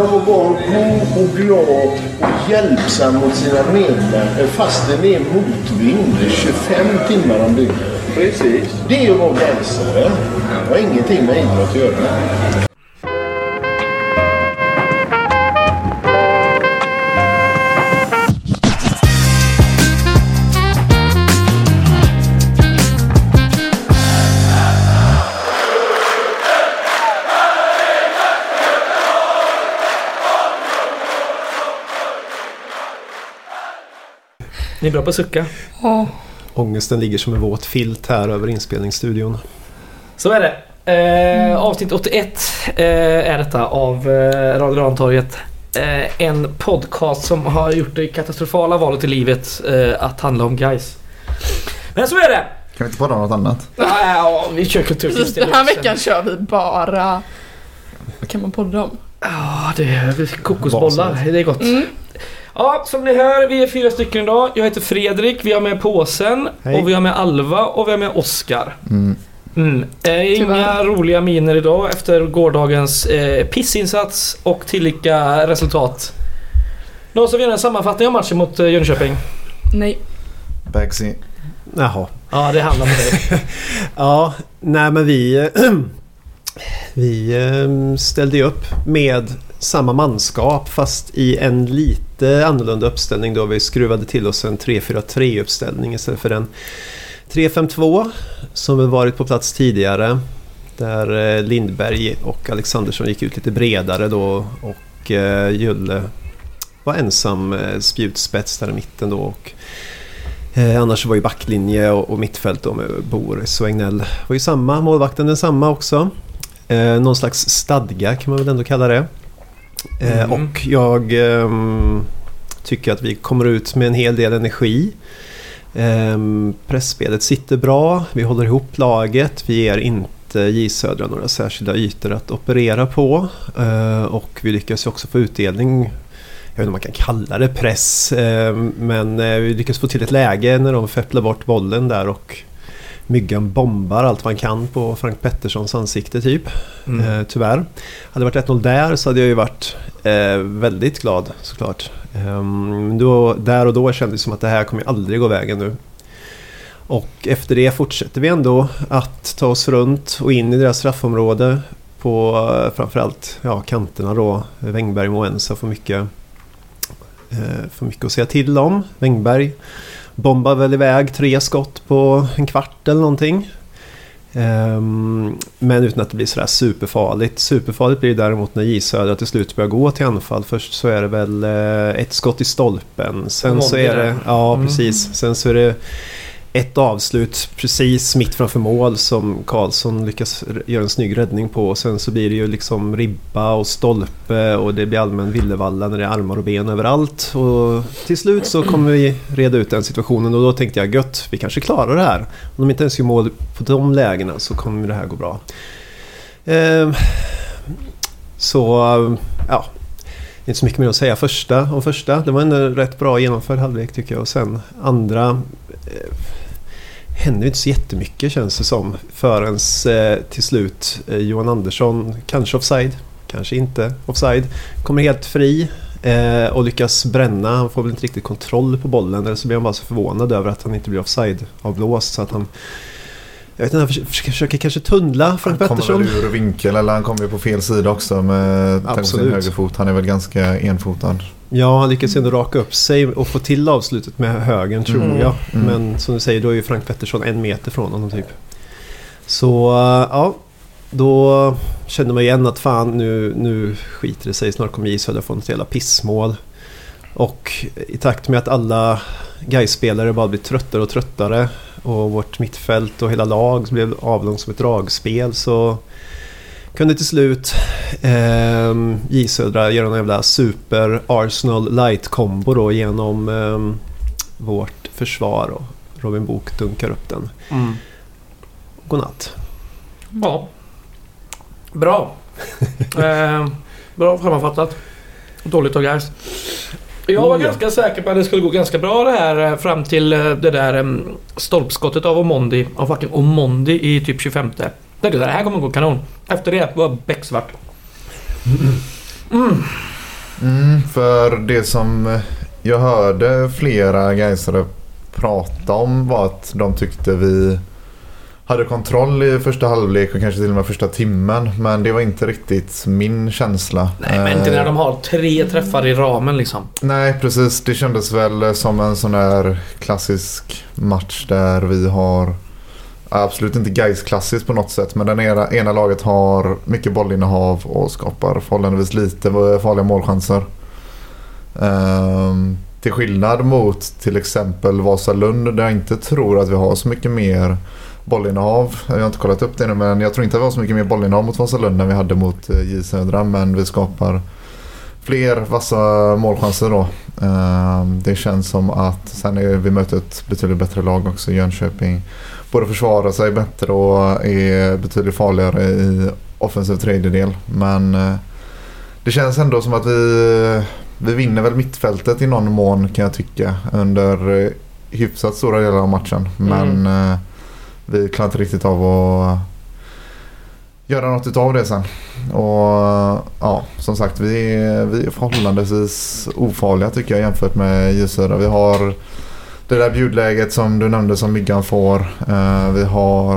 om att vara god och glad och hjälpsam mot sina medmänniskor fast det är motvind 25 timmar om dygnet. Precis. Det är att vara gaisare. Det har ingenting med idrott att göra. Ni är bra på att sucka. Ja. Ångesten ligger som en våt filt här över inspelningsstudion. Så är det. Eh, avsnitt 81 eh, är detta av eh, Radio Rantorget. Eh, en podcast som har gjort det katastrofala valet i livet eh, att handla om guys. Men så är det! Kan vi inte podda om något annat? Ja, ja, vi kör kulturtips Precis, den här veckan kör vi bara... Vad kan man podda om? Ja, det är kokosbollar. Det är gott. Mm. Ja, som ni hör, vi är fyra stycken idag. Jag heter Fredrik, vi har med Påsen Hej. och vi har med Alva och vi har med Oskar. Mm. Mm. Eh, inga Tyvärr. roliga miner idag efter gårdagens eh, pissinsats och tillika resultat. Någon som vill göra en sammanfattning av matchen mot eh, Jönköping? Nej. Bagsy. Jaha. Ja, det handlar om dig. Ja, nej men vi... Vi eh, ställde ju upp med samma manskap fast i en lite annorlunda uppställning då vi skruvade till oss en 3-4-3 uppställning istället för en 3-5-2 som väl varit på plats tidigare. Där eh, Lindberg och Alexandersson gick ut lite bredare då och eh, Julle var ensam eh, spjutspets där i mitten då. Och, annars var ju backlinje och, och mittfält då med Boris och Egnell var ju samma. Målvakten densamma också. Eh, någon slags stadga kan man väl ändå kalla det. Eh, Mm. Och jag ehm, tycker att vi kommer ut med en hel del energi. Ehm, pressspelet sitter bra, vi håller ihop laget, vi ger inte J Södra några särskilda ytor att operera på. Eh, och vi lyckas också få utdelning jag vet inte om man kan kalla det press, eh, men eh, vi lyckas få till ett läge när de fepplar bort bollen där och Myggan bombar allt man kan på Frank Petterssons ansikte typ. Mm. Eh, tyvärr. Hade det varit 1-0 där så hade jag ju varit eh, väldigt glad såklart. Ehm, då, där och då kändes det som att det här kommer aldrig gå vägen nu. Och efter det fortsätter vi ändå att ta oss runt och in i deras straffområde på eh, framförallt ja, kanterna då. Wängberg och Moensa får mycket, eh, får mycket att säga till om. Wängberg bombar väl iväg tre skott på en kvart eller någonting. Ehm, men utan att det blir sådär superfarligt. Superfarligt blir det däremot när J Södra till slut börjar gå till anfall. Först så är det väl eh, ett skott i stolpen. Sen så är det... Ja, Mm. precis. Sen så är det ett avslut precis mitt framför mål som Karlsson lyckas göra en snygg räddning på. Och sen så blir det ju liksom ribba och stolpe och det blir allmän villevalla när det är armar och ben överallt. Och till slut så kommer vi reda ut den situationen och då tänkte jag gött, vi kanske klarar det här. Om de inte ens gör mål på de lägena så kommer det här gå bra. Ehm, så, ja. Inte så mycket mer att säga första om första. Det var en rätt bra genomförd halvlek tycker jag. Och sen andra eh, händer inte så jättemycket känns det som. Förrän eh, till slut eh, Johan Andersson, kanske offside, kanske inte offside, kommer helt fri eh, och lyckas bränna. Han får väl inte riktigt kontroll på bollen eller så blir han bara så förvånad över att han inte blir offside avblåst så att han jag vet inte, han försöker, försöker, kanske tunnla Frank Han kommer Pettersson. väl ur vinkel eller han kommer ju på fel sida också med sin högerfot. Han är väl ganska enfotad. Ja, han lyckas ändå raka upp sig och få till avslutet med högen tror Mm. jag. Mm. Men som du säger, då är ju Frank Pettersson en meter från honom typ. Så äh, ja, då kände man igen att fan nu, nu skiter det sig. Snart kommer J Södra få något jävla pissmål. Och i takt med att alla Gais-spelare bara blir tröttare och tröttare och vårt mittfält och hela lag blev avlångt som ett dragspel så kunde till slut ehm, J Södra göra en jävla super Arsenal light-kombo då genom ehm, vårt försvar och Robin Book dunkar upp den. Mm. Godnatt. Ja. Bra. eh, bra sammanfattat. Dåligt av guys. Jag var Oh, ja. ganska säker på att det skulle gå ganska bra det här eh, fram till eh, det där em, stolpskottet av Omondi. Av fucking Omondi i typ 25. Tänkte det här kommer gå kanon. Efter det var becksvart. Mm, för det som jag hörde flera Gaisare prata om var att de tyckte vi hade kontroll i första halvlek och kanske till och med första timmen. Men det var inte riktigt min känsla. Nej, men inte Eh, när de har tre träffar i ramen liksom. Nej, precis. Det kändes väl som en sån där klassisk match där vi har Absolut inte guys klassiskt på något sätt men den ena, ena laget har mycket bollinnehav och skapar förhållandevis lite farliga målchanser. Ehm, till skillnad mot till exempel Vasalund där jag inte tror att vi har så mycket mer bollinnehav. Jag har inte kollat upp det nu men jag tror inte att vi har så mycket mer bollinnehav mot Vasalund än vi hade mot eh, J Södra men vi skapar fler vassa målchanser då. Ehm, Det känns som att sen är vi möter ett betydligt bättre lag också. Jönköping både försvarar sig bättre och är betydligt farligare i offensiv tredjedel. Men eh, det känns ändå som att vi, vi vinner väl mittfältet i någon mån kan jag tycka under eh, hyfsat stora delar av matchen. Men eh, vi klarar inte riktigt av att göra något utav det sen. Och ja, som sagt vi är, vi är förhållandevis ofarliga tycker jag jämfört med J-Södra. Vi har det där bjudläget som du nämnde som Myggan får. Eh, vi har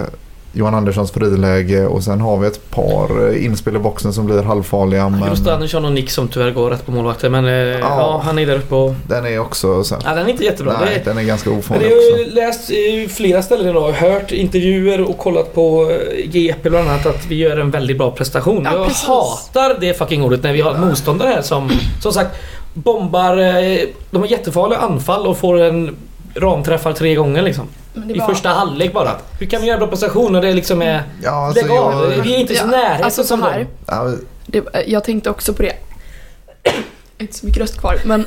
eh, Johan Anderssons friläge och sen har vi ett par eh, inspel i boxen som blir halvfarliga. Men Just Andersson och Nick som tyvärr går rätt på målvakten. Men eh, ja. han är där uppe och... den är också så Ja, den är inte jättebra. Nej, det, den är ganska ofarlig har också. jag läst i flera ställen idag. Hört intervjuer och kollat på GP bland annat att vi gör en väldigt bra prestation. Ja, jag precis. hatar det fucking ordet när vi har motståndare här som som sagt bombar. eh, De har jättefarliga anfall och får en ramträffar tre gånger liksom. I första halvlek bara. Hur kan vi göra bra prestation när det liksom är... Ja, alltså, Lägg av! jag, Vi är inte så Ja, nära alltså som här. dem. Det, jag tänkte också på det. Inte så mycket röst kvar, men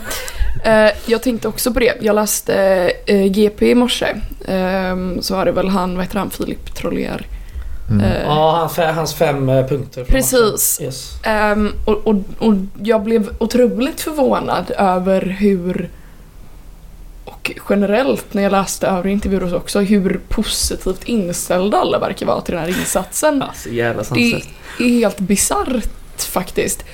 eh, jag tänkte också på det. Jag läste eh, GP i morse. Eh, så var det väl han, vad heter han, Filip Trollier. Mm. Eh, Ja, hans, hans fem eh, punkter. Precis. Yes. Ehm, och, och, och jag blev otroligt förvånad över hur och generellt när jag läste övriga intervjuer också hur positivt inställda alla verkar vara till den här insatsen. Alltså jävla Det sanslöst. är helt bisarrt faktiskt.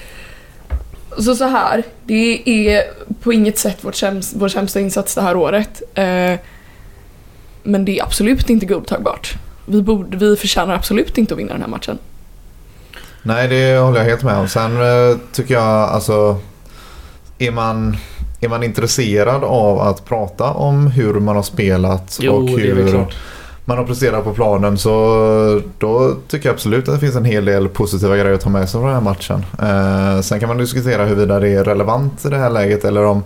Så så här, det är på inget sätt vårt sämst, vår sämsta insats det här året. Eh, men det är absolut inte godtagbart. Vi, borde, vi förtjänar absolut inte att vinna den här matchen. Nej, det håller jag helt med om. Sen eh, tycker jag alltså är man, är man intresserad av att prata om hur man har spelat Jo, och det är väl hur klart. man har presterat på planen så då tycker jag absolut att det finns en hel del positiva grejer att ta med sig från den här matchen. Eh, sen kan man diskutera huruvida det är relevant i det här läget eller om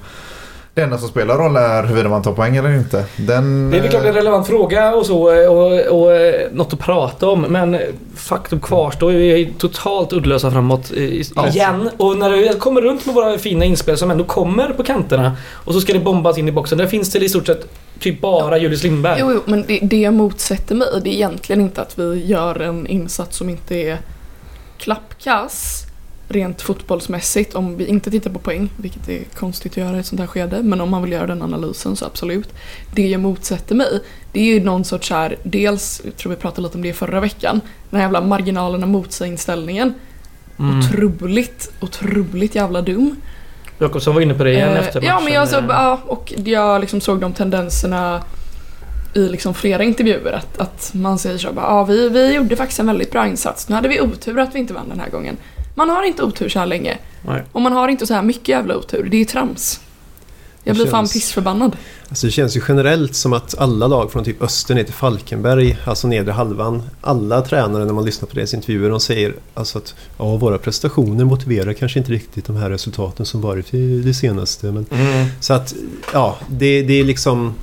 det enda som spelar roll är huruvida man tar poäng eller inte. Den, Det är väl klart en relevant fråga och så eh, och, och eh, något att prata om men faktum kvarstår vi är totalt uddlösa framåt eh, i- Ja. igen. Och när det kommer runt med våra fina inspel som ändå kommer på kanterna och så ska det bombas in i boxen. Där finns det i stort sett typ bara Julius Lindberg. Jo, jo men det, det jag motsätter mig det är egentligen inte att vi gör en insats som inte är klappkass rent fotbollsmässigt om vi inte tittar på poäng, vilket är konstigt att göra i ett sånt här skede, men om man vill göra den analysen så absolut. Det jag motsätter mig, det är ju någon sorts här, dels, jag tror vi pratade lite om det förra veckan, den här jävla marginalerna mot sig inställningen. Mm. Otroligt, otroligt jävla dum. Jakobsson var inne på det igen Eh, efter matchen. Ja, men jag, så, eh. ja, och jag liksom såg de tendenserna i liksom flera intervjuer att, att man säger så ja vi, vi gjorde faktiskt en väldigt bra insats. Nu hade vi otur att vi inte vann den här gången. Man har inte otur så här länge. Nej. Och man har inte så här mycket jävla otur. Det är trams. Jag Det blir fan känns- pissförbannad. Alltså det känns ju generellt som att alla lag från typ öster ner till Falkenberg, alltså nedre halvan, alla tränare när man lyssnar på deras intervjuer, de säger alltså att ja, våra prestationer motiverar kanske inte riktigt de här resultaten som varit i det senaste. Men, Mm. så att, ja, det, det är liksom...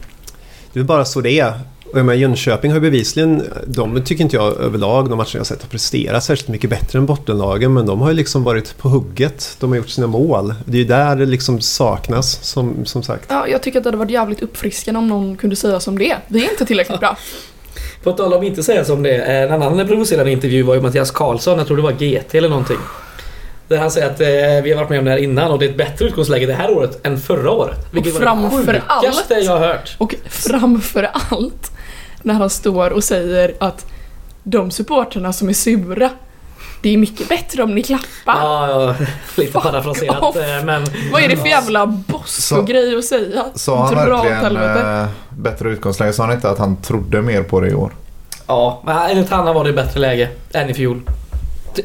Det är bara så det är. Och jag menar, Jönköping har ju bevisligen, de tycker inte jag överlag, de matcher jag har sett, har presterat särskilt mycket bättre än bottenlagen. Men de har ju liksom varit på hugget. De har gjort sina mål. Det är ju där det liksom saknas, som, som sagt. Ja, jag tycker att det hade varit jävligt uppfriskande om någon kunde säga som det. Vi är inte tillräckligt bra. På tal om inte säga som det. En annan provocerande intervju var ju Mattias Karlsson, jag tror det var GT eller någonting. Där han säger att eh, vi har varit med om det här innan och det är ett bättre utgångsläge det här året än förra året. Vilket var det framför sjukaste allt- jag har hört. Och framför allt när han står och säger att de supporterna som är sura det är mycket bättre om ni klappar. Ja, ja, lite parafraserat eh, men... Vad är det för jävla bosko-grej att säga? Sa han verkligen eh, bättre utgångsläge? Sa han inte att han trodde mer på det i år? Ja, men enligt han var det bättre läge än i fjol.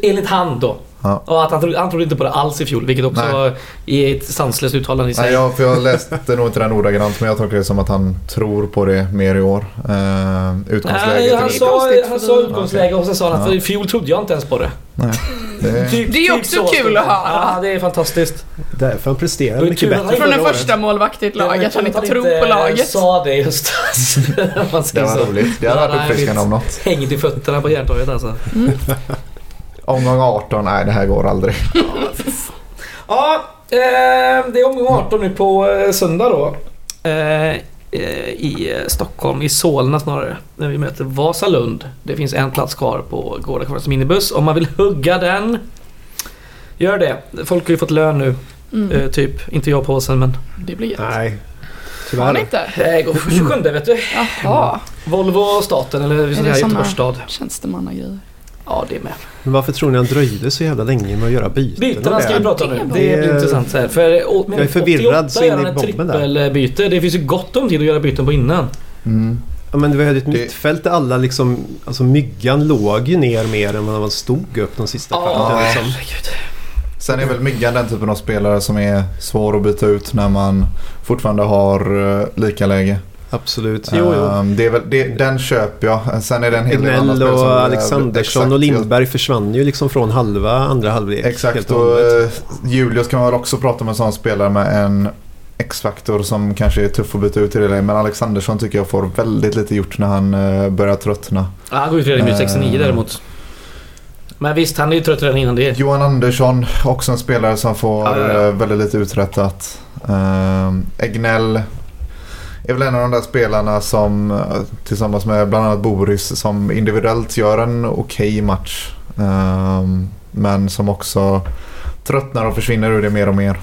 Enligt han då. Ja. Och att han, trodde, han trodde inte på det alls i fjol, vilket också är ett sanslöst uttalande i sig. Nej, jag, för jag läste nog inte den ordagrant men jag tolkar det som att han tror på det mer i år. Eh, utgångsläget. Nej, han är sa, han sa utgångsläge och sen sa han att Ja. i fjol trodde jag inte ens på det. Nej, det, Typ- Det är typ också så. kul att höra. Ja, det är fantastiskt. Därför han presterar Det är mycket bättre Från en förra året. första målvakt i ett lag, att han inte tror på laget. sa det just. Om man det var roligt. Det hade varit nej, uppfriskande om något. Hängt i fötterna på Järntorget alltså. Omgång 18, nej det här går aldrig. Ja, eh, det är omgång 18 nu på eh, söndag då. Eh, I Stockholm, i Solna snarare. När vi möter Vasalund. Det finns en plats kvar på Gårda Kvarns minibuss. Om man vill hugga den, gör det. Folk har ju fått lön nu. Mm. Eh, typ, inte jag påsen men. Det blir gött. Nej, Har ni tyvärr. inte? Det går för 27 vet du. Jaha. Volvo och staten eller vi ska Är det säga såna- Göteborgs stad. Tjänstemannagrejer. Ja, det är med. Men varför tror ni han dröjde så jävla länge med att göra byten? Bytena ska vi det? prata om nu. Det blir intressant så här. För, å- men Jag är förvirrad 88 så in i bomben där. trippelbyte. Det finns ju gott om tid att göra byten på innan. Mm. Ja, men var ju ett Det- mittfält där alla liksom... Alltså myggan låg ju ner mer än vad man stod upp de sista kvarten. Liksom. herregud. Sen är väl Myggan den typen av spelare som är svår att byta ut när man fortfarande har uh, lika läge. Absolut. Jo, jo. Ehm, det är väl, det, den köper jag. Sen är det en hel del andra spelare som Alexandersson exakt, och Lindberg försvann ju liksom från halva andra halvlek. Exakt och eh, Julius kan man väl också prata om en sån spelare med en X-faktor som kanske är tuff att byta ut i det läget. Men Alexandersson tycker jag får väldigt lite gjort när han eh, börjar tröttna. Ja, han går ut redan i minut 69 Eh. däremot. Men visst, han är ju trött redan innan det. Johan Andersson, också en spelare som får Ja, ja, ja. eh, väldigt lite uträttat. Um, Egnell är väl en av de där spelarna som eh, tillsammans med bland annat Boris som individuellt gör en okej match. Ehm, men som också tröttnar och försvinner ur det mer och mer.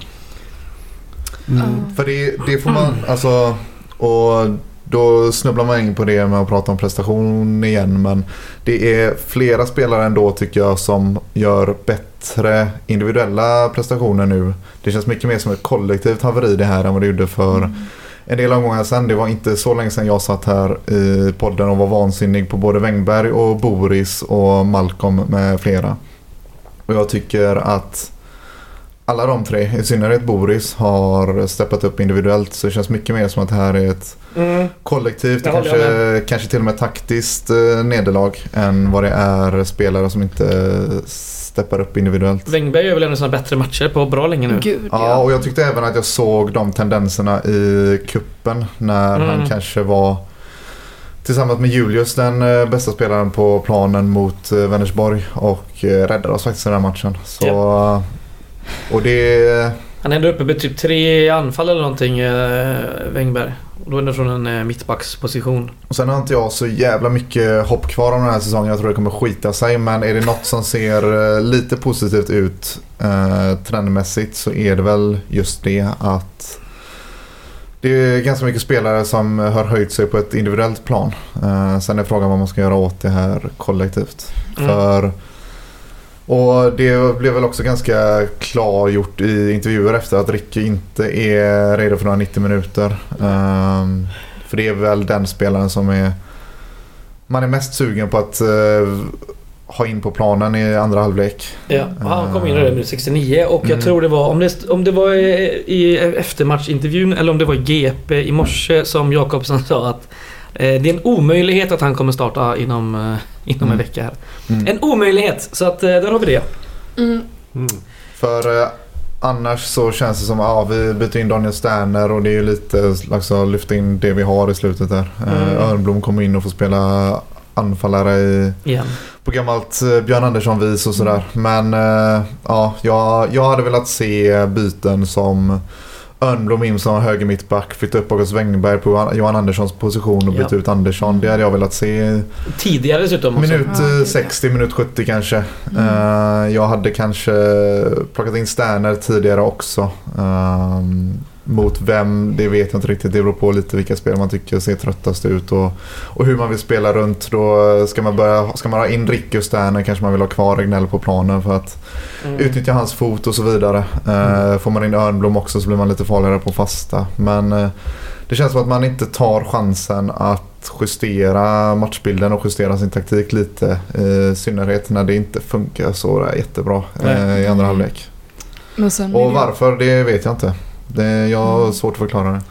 Mm. För det, det får man, alltså, och då snubblar man in på det med att prata om prestation igen. Men det är flera spelare ändå tycker jag som gör bättre individuella prestationer nu. Det känns mycket mer som ett kollektivt haveri det här än vad det gjorde för en del omgångar sedan. Det var inte så länge sedan jag satt här i podden och var vansinnig på både Wängberg och Boris och Malcolm med flera. Och jag tycker att alla de tre, i synnerhet Boris, har steppat upp individuellt. Så det känns mycket mer som att det här är ett Mm. kollektivt, kanske, kanske till och med taktiskt eh, nederlag än vad det är spelare som inte steppar upp individuellt. Wängberg gör väl en av sina bättre matcher på bra länge nu. Gud Ja, ja. och jag tyckte även att jag såg de tendenserna i kuppen när Mm. han kanske var tillsammans med Julius den eh, bästa spelaren på planen mot eh, Vänersborg och eh, räddade oss faktiskt i den här matchen. Så, Och det... Han är ändå uppe med typ tre anfall eller någonting, Wängberg. Och då är det från en eh, mittbacksposition. Och sen har inte jag så jävla mycket hopp kvar om den här säsongen. Jag tror det kommer skita sig. Men är det något som ser eh, lite positivt ut eh, trendmässigt så är det väl just det att det är ganska mycket spelare som har höjt sig på ett individuellt plan. Eh, sen är frågan vad man ska göra åt det här kollektivt. Mm. För, och det blev väl också ganska klargjort i intervjuer efter att Ricky inte är redo för några 90 minuter. Ehm, för det är väl den spelaren som är man är mest sugen på att eh, ha in på planen i andra halvlek. Ja, han kom in redan i minut 69 och jag Mm. tror det var, om det, om det var i, i eftermatchintervjun eller om det var i GP i morse som Jakobsson sa att det är en omöjlighet att han kommer starta inom, eh, inom en Mm. vecka här. Mm. En omöjlighet! Så att eh, där har vi det. Mm. Mm. För eh, annars så känns det som att ja, vi byter in Daniel Sterner och det är ju lite alltså, lyfta in det vi har i slutet där. Mm. Eh, Örnblom kommer in och får spela anfallare i, Igen. på gammalt eh, Björn Andersson-vis och sådär. Men eh, ja, jag, jag hade velat se byten som Örnblom in som höger mittback, flytta upp August Wängberg på Johan- Anderssons position och byta Ja. ut Andersson. Det hade jag velat se. Tidigare dessutom också. Minut Ja, gud, 60, minut 70 kanske. Mm. Eh, jag hade kanske plockat in Sterner tidigare också. Ehm, Mot vem, det vet jag inte riktigt. Det beror på lite vilka spel man tycker ser tröttast ut och, och hur man vill spela runt. Då ska man, börja, ska man ha in Ricky och Sterner kanske man vill ha kvar Regnell på planen för att Mm. utnyttja hans fot och så vidare. Eh, får man in Örnblom också så blir man lite farligare på fasta. Men eh, det känns som att man inte tar chansen att justera matchbilden och justera sin taktik lite. I synnerhet när det inte funkar så där jättebra eh, i andra halvlek. Sen är Och varför, det vet jag inte. Det, jag har Mm. svårt att förklara det.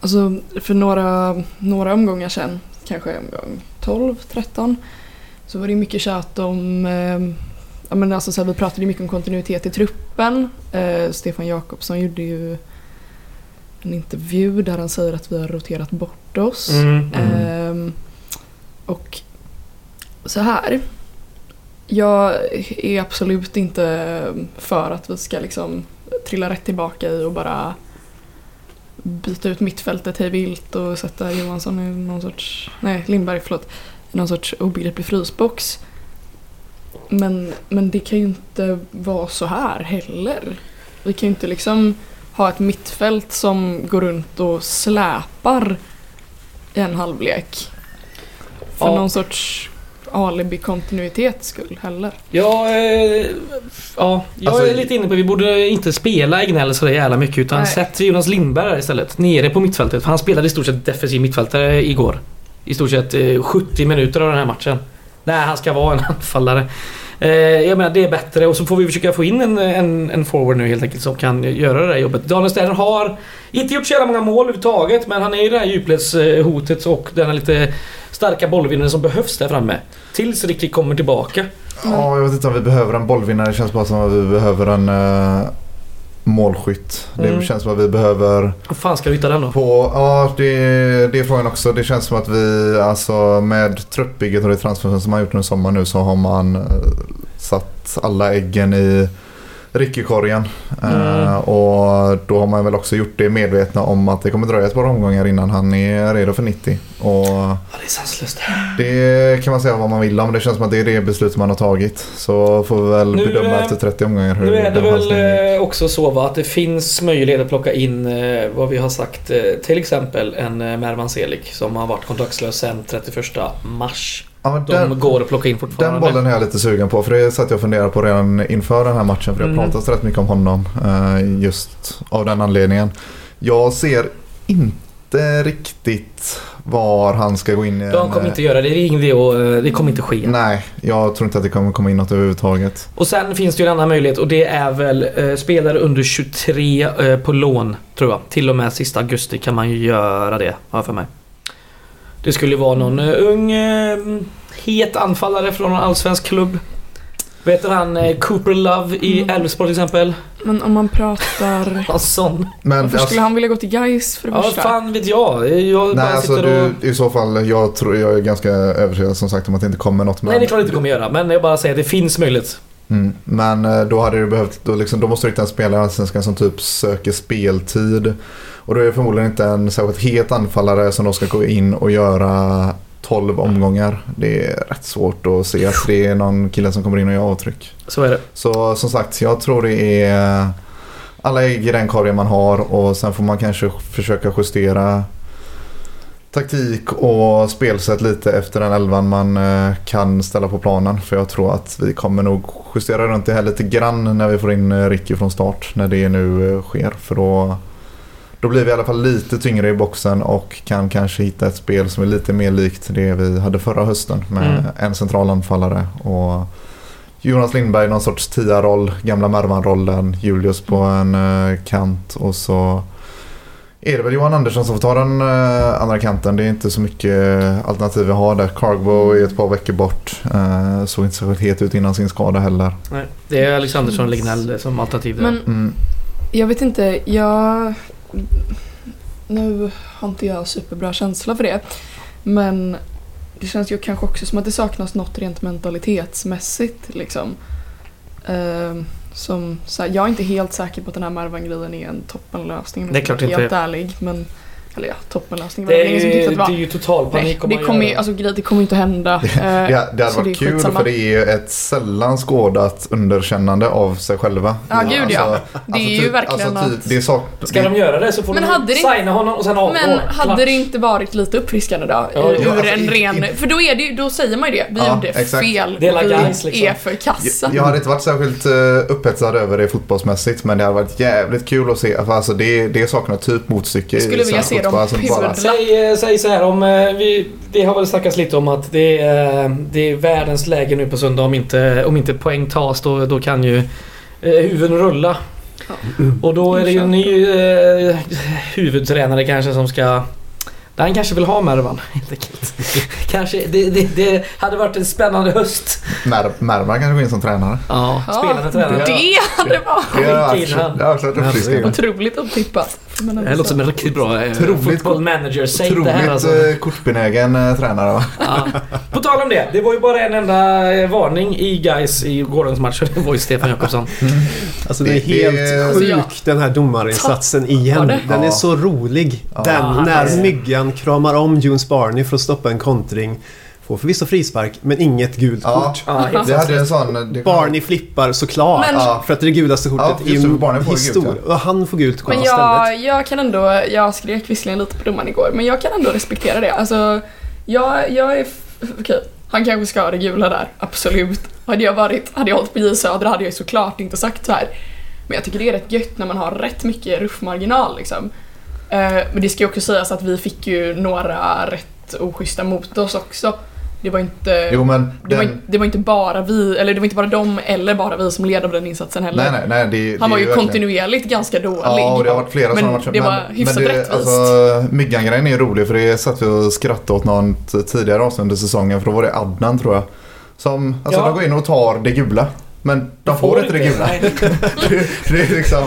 Alltså för några, några omgångar sedan, kanske omgång 12, 13, så var det mycket tjat om, eh, ja men alltså så här, vi pratade ju mycket om kontinuitet i truppen. Eh, Stefan Jakobsson gjorde ju en intervju där han säger att vi har roterat bort oss. Mm. Mm. Ehm, och så här. Jag är absolut inte för att vi ska liksom trilla rätt tillbaka i och bara byta ut mittfältet hej vilt och sätta Johansson i någon sorts, nej Lindberg förlåt, i någon sorts obegriplig frysbox. Men, men det kan ju inte vara så här heller. Vi kan ju inte liksom ha ett mittfält som går runt och släpar i en halvlek. För Ja. någon sorts alibi-kontinuitets skull heller. Ja, eh, ja, jag Alltså- är lite inne på vi borde inte spela Egnell så jävla mycket utan Nej. sätt Jonas Lindberg istället. Nere på mittfältet. För han spelade i stort sett defensiv mittfältare igår. I stort sett eh, 70 minuter av den här matchen. Nej, han ska vara en anfallare. Eh, jag menar det är bättre och så får vi försöka få in en, en, en forward nu helt enkelt som kan göra det där jobbet. Daniel Sterner har inte gjort så jävla många mål överhuvudtaget men han är ju det här djupledshotet och den här lite starka bollvinnaren som behövs där framme. Tills Ricky kommer tillbaka. Ja, jag vet inte om vi behöver en bollvinnare. Det känns bara som att vi behöver en uh, målskytt. Mm. Det känns som att vi behöver Hur fan ska vi hitta den då? på... Ja, det, det är frågan också. Det känns som att vi, alltså med truppbygget och det transferfönster som man har gjort under sommaren nu så har man eh, satt alla äggen i Ricky-korgen. Mm. Eh, och då har man väl också gjort det medvetna om att det kommer dröja ett par omgångar innan han är redo för 90. Och Ja, det är sanslöst. det kan man säga vad man vill om. Det känns som att det är det beslut man har tagit. Så får vi väl Nu, bedöma eh, efter 30 omgångar hur Nu är det väl eh, också så va, att det finns möjlighet att plocka in vad vi har sagt. Till exempel en Mervan Selik som har varit kontraktslös sedan 31 mars. Ja, De den, går att plocka in fortfarande. den bollen är jag lite sugen på. För det satt jag och funderade på redan inför den här matchen. För det har Mm. pratats rätt mycket om honom. eh, Just av den anledningen. Jag ser inte riktigt var han ska gå in De kommer inte göra det. Det, och, eh, det kommer inte ske. Nej, jag tror inte att det kommer komma in något överhuvudtaget. Och sen finns det ju en annan möjlighet och det är väl eh, spelare under 23 eh, på lån tror jag. Till och med sista augusti kan man ju göra det, har jag för mig. Det skulle ju vara någon eh, ung eh, het anfallare från någon allsvensk klubb. Vet du han eh, Cooper Love i Mm. Elfsborg till exempel? Men om man pratar... En sån. Men Varför skulle han vilja gå till Gais för det Ja, första? fan vet jag. Jag Nej, bara alltså sitter och... du, i så fall, jag, tror, jag är ganska övertygad som sagt om att det inte kommer något. Nej, det är klart det inte kommer göra. Men jag bara säger att det finns möjlighet. Mm. Men eh, då hade du behövt, då, liksom, då måste du hitta en spelare i Allsvenskan som typ söker speltid. Och då är det förmodligen inte en särskilt het anfallare som då ska gå in och göra 12 omgångar. Det är rätt svårt att se att det är någon kille som kommer in och gör avtryck. Så är det. Så som sagt, jag tror det är alla ägg i den korgen man har och sen får man kanske försöka justera taktik och spelsätt lite efter den elvan man eh, kan ställa på planen. För jag tror att vi kommer nog justera runt det här lite grann när vi får in eh, Ricky från start. När det nu eh, sker. För då, då blir vi i alla fall lite tyngre i boxen och kan kanske hitta ett spel som är lite mer likt det vi hade förra hösten. Med Mm. en central anfallare och Jonas Lindberg någon sorts tia-roll, gamla Mervan-rollen, Julius på en kant och så är det väl Johan Andersson som får ta den eh, andra kanten. Det är inte så mycket alternativ vi har där. Cargo är ett par veckor bort. Eh, såg inte särskilt het ut innan sin skada heller. Nej, det är Alexandersson och Lignell som alternativ där. Men Mm. jag vet inte, jag... Nu har inte jag superbra känsla för det. Men det känns ju kanske också som att det saknas något rent mentalitetsmässigt liksom. Ehm, som, så här, jag är inte helt säker på att den här Mervan-grejen är en toppenlösning. om är jag ska klart inte. Helt ärlig. Men Eller ja, toppenlösning. Det Det är, ingen som ju, tyckte att det det är ju total panik Nej, om det man kommer gör ju, alltså det kommer inte hända. Det, det hade så det är varit kul skitsamma. för det är ju ett sällan skådat underkännande av sig själva. Ja, gud, ja. Det är ju typ- verkligen alltså, typ, att- det är sak, Ska de göra det så får Men de hade det- signa honom och sen avgå. Men hade Klart. det inte varit lite uppfriskande då? Ja, ur jo, alltså, en i- ren... i- För då, är det, då säger man ju det. Vi Ja, gjorde exakt. fel. Det är guys, liksom. är för kassa. Jag hade inte varit särskilt uh, upphetsad över det fotbollsmässigt men det hade varit jävligt kul att se. Alltså, det, det saknar typ motstycke i svensk se dem fotboll. Alltså, bara. Säg, eh, säg så här om eh, vi, det har väl snackats lite om att det är, eh, det är världens läge nu på söndag om inte, om inte poäng tas då, då kan ju eh, huvuden rulla. Ja. Och då är det ju en ny eh, huvudtränare kanske som ska han kanske vill ha Mervan helt enkelt. kanske, det, det, det hade varit en spännande höst. Mer, Mervan kanske går in som tränare. Ja, Ja, spelande tränare. Det hade varit det hade varit uppfriskande. otroligt otippat. Men Det här låter som en riktigt bra eh, Otroligt football manager. Säg det här Otroligt alltså. eh, kortbenägen eh, tränare va? Ja. På tal om det. Det var ju bara en enda eh, varning i guys i gårdagens match. Det var ju Stefan Jakobsson. Alltså det är Det- det- helt Alltså, ja. sjuk den här domarinsatsen igen. det. Den är Ja. så rolig. Den Ja, när är- Myggan kramar om Junes Barney för att stoppa en kontring. Får förvisso frispark men inget gult Ja. kort. Ja, Det hade en sån... Det, Barney flippar såklart. Men-. För att det är det gulaste kortet Ja, just i historia. Och han får gult kort Men istället. jag, jag kan ändå, jag skrek visserligen lite på domaren igår, men jag kan ändå respektera det. Alltså, jag, jag är, okej, han kanske ska ha det gula där, absolut. Hade jag varit, hade jag hållit på J Södra hade jag ju såklart inte sagt så här. Men jag tycker det är rätt gött när man har rätt mycket ruffmarginal liksom. Eh, men det ska ju också sägas att vi fick ju några rätt oschyssta mot oss också. Det var inte... jo men... det, var, Den, inte- det var inte bara vi, eller det var inte bara de eller bara vi som led av den insatsen heller. nej nej nej. Det, Han det var ju verkligen- kontinuerligt ganska dålig. Ja, och det har varit flera Men sådana matcher. det var hyfsat men det, rättvist. Alltså, Myggan-grejen är rolig för det satt vi och skrattade åt något tidigare avsnitt under säsongen för då var det Adnan tror jag. Som, alltså Ja. de går in och tar det gula. Men de får, inte det gula. Det, det är liksom,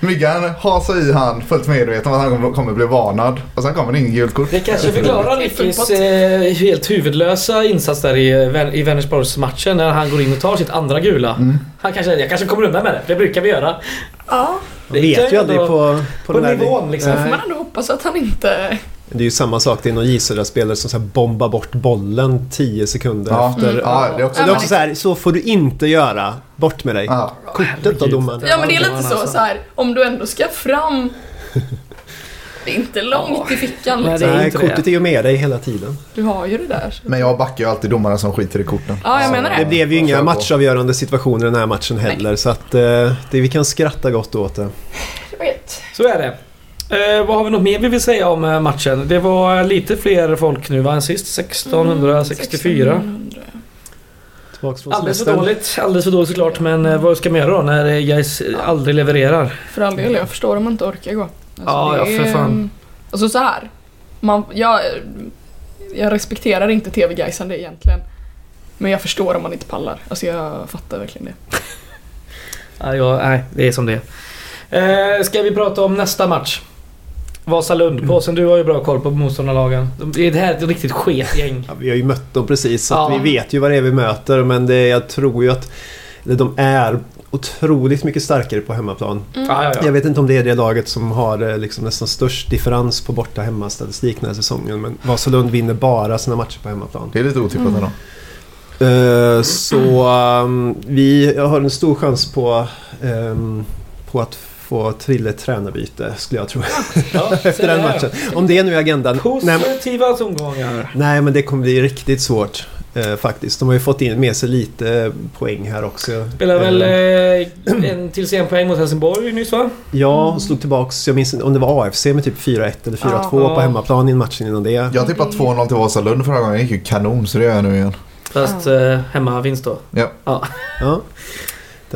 Myggan hasar i han fullt medveten om att han kommer- bli varnad. Och sen kommer det ingen gult kort. Det kanske förklarar Nickis eh, helt huvudlösa insats där i, eh, i Vänersborgs-matchen när han går in och tar sitt andra gula. Mm. Han kanske, jag kanske kommer undan med det, det brukar vi göra. Ja, Man vet ju aldrig på, på, på den här- nivån, liksom. får Nej. man ändå hoppas att han inte... Det är ju samma sak. Det är någon j spelare som så här bombar bort bollen 10 sekunder Ja, efter. Mm. ja, det är också Så det är också så här, så får du inte göra. Bort med dig. Ja. Kortet då herregud. domaren. Ja men det är lite så, så här, om du ändå ska fram... Det är inte långt i fickan Nej, liksom. det är Nej, inte det. kortet är ju med dig hela tiden. Du har ju det där. Så. Men jag backar ju alltid domarna som skiter i korten. Ja, jag menar Det det. blev ju inga matchavgörande situationer den här matchen heller. Så att eh, det, vi kan skratta gott åt det. Jag vet. Så är det. Eh, vad har vi något mer vi vill säga om eh, matchen? Det var lite fler folk nu va, än sist. 1664. 1600. Tillbaks från Alldeles för dåligt. Alldeles för dåligt såklart. Men eh, vad ska man göra då när eh, guys aldrig levererar? För all del, jag förstår om man inte orkar gå. Alltså, Ja, ja, för är- fan. Alltså så här. Man, jag, jag respekterar inte tv-guysande egentligen. Men jag förstår om man inte pallar. Alltså jag fattar verkligen det. Ja, ja, nej, det är som det är. Eh, ska vi prata om nästa match? Vasalund. Påsen, du har ju bra koll på motståndarlagen. De- Det här är ett riktigt sket gäng. Ja, vi har ju mött dem precis så Ja. att vi vet ju vad det är vi möter. Men det, jag tror ju att de är otroligt mycket starkare på hemmaplan. Mm. Ja, ja, ja. Jag vet inte om det är det laget som har eh, liksom nästan störst differens på borta hemmastatistik den här säsongen. Men Vasalund vinner bara sina matcher på hemmaplan. Det är lite otippat ändå. Eh, Så um, vi har en stor chans på, ehm, på att få till ett tränarbyte skulle jag tro. Ja, Efter den matchen. Om det nu är agendan. Nej, Positiva tongångar. nej men det kommer bli riktigt svårt. eh, faktiskt. De har ju fått in med sig lite eh, poäng här också. Spelar väl Eh, eh, en till sen poäng mot Helsingborg nyss va? Ja, och slog tillbaks, jag minns om det var AFC med typ 4-1 eller 4-2 Ja. på hemmaplan i matchen innan det. Jag tippade 2-0 till Vasalund förra gången. Det gick ju kanon så det gör jag nu igen. Fast eh, hemmavinst då. Ja. Ja,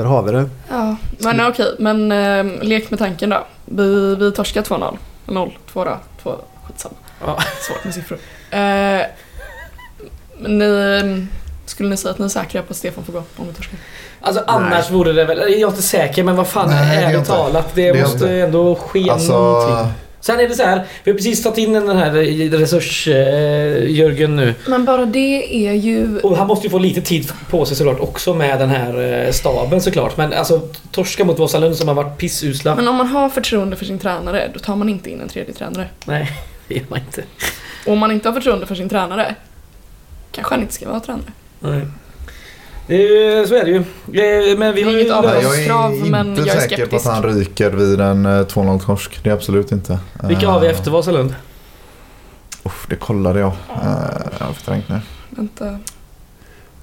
där har vi det. Ja, men okej, men eh, lek med tanken då. Vi, vi torskar 2-0. 0, 2 då. 2, skitsamma. Ja. Svårt med siffror. Eh, men ni, skulle ni säga att ni är säkra på att Stefan får gå om vi torskar? Alltså annars vore det väl, jag är inte säker men vad fan Nej, det ärligt talat. Det, Det måste inte. ändå ske Alltså, någonting. Sen är det så här, vi har precis tagit in den här resurs-Jörgen nu. Men bara det är ju... Och han måste ju få lite tid på sig såklart också med den här eh, staben såklart. Men alltså torska mot Vasalund som har varit pissusla. Men om man har förtroende för sin tränare, då tar man inte in en tredje tränare. Nej, det gör man inte. Och om man inte har förtroende för sin tränare, kanske han inte ska vara tränare. Nej. Eh, så är det ju. Eh, Men vi har ju... Inget av- Nej, jag Avgångskrav, är men inte jag är säker på att skeptisk. han ryker vid en eh, 2-0-torsk. Det är absolut inte. Vilka har vi efter Vasalund? uff, det kollade jag. Jag har förträngt nu. Vänta.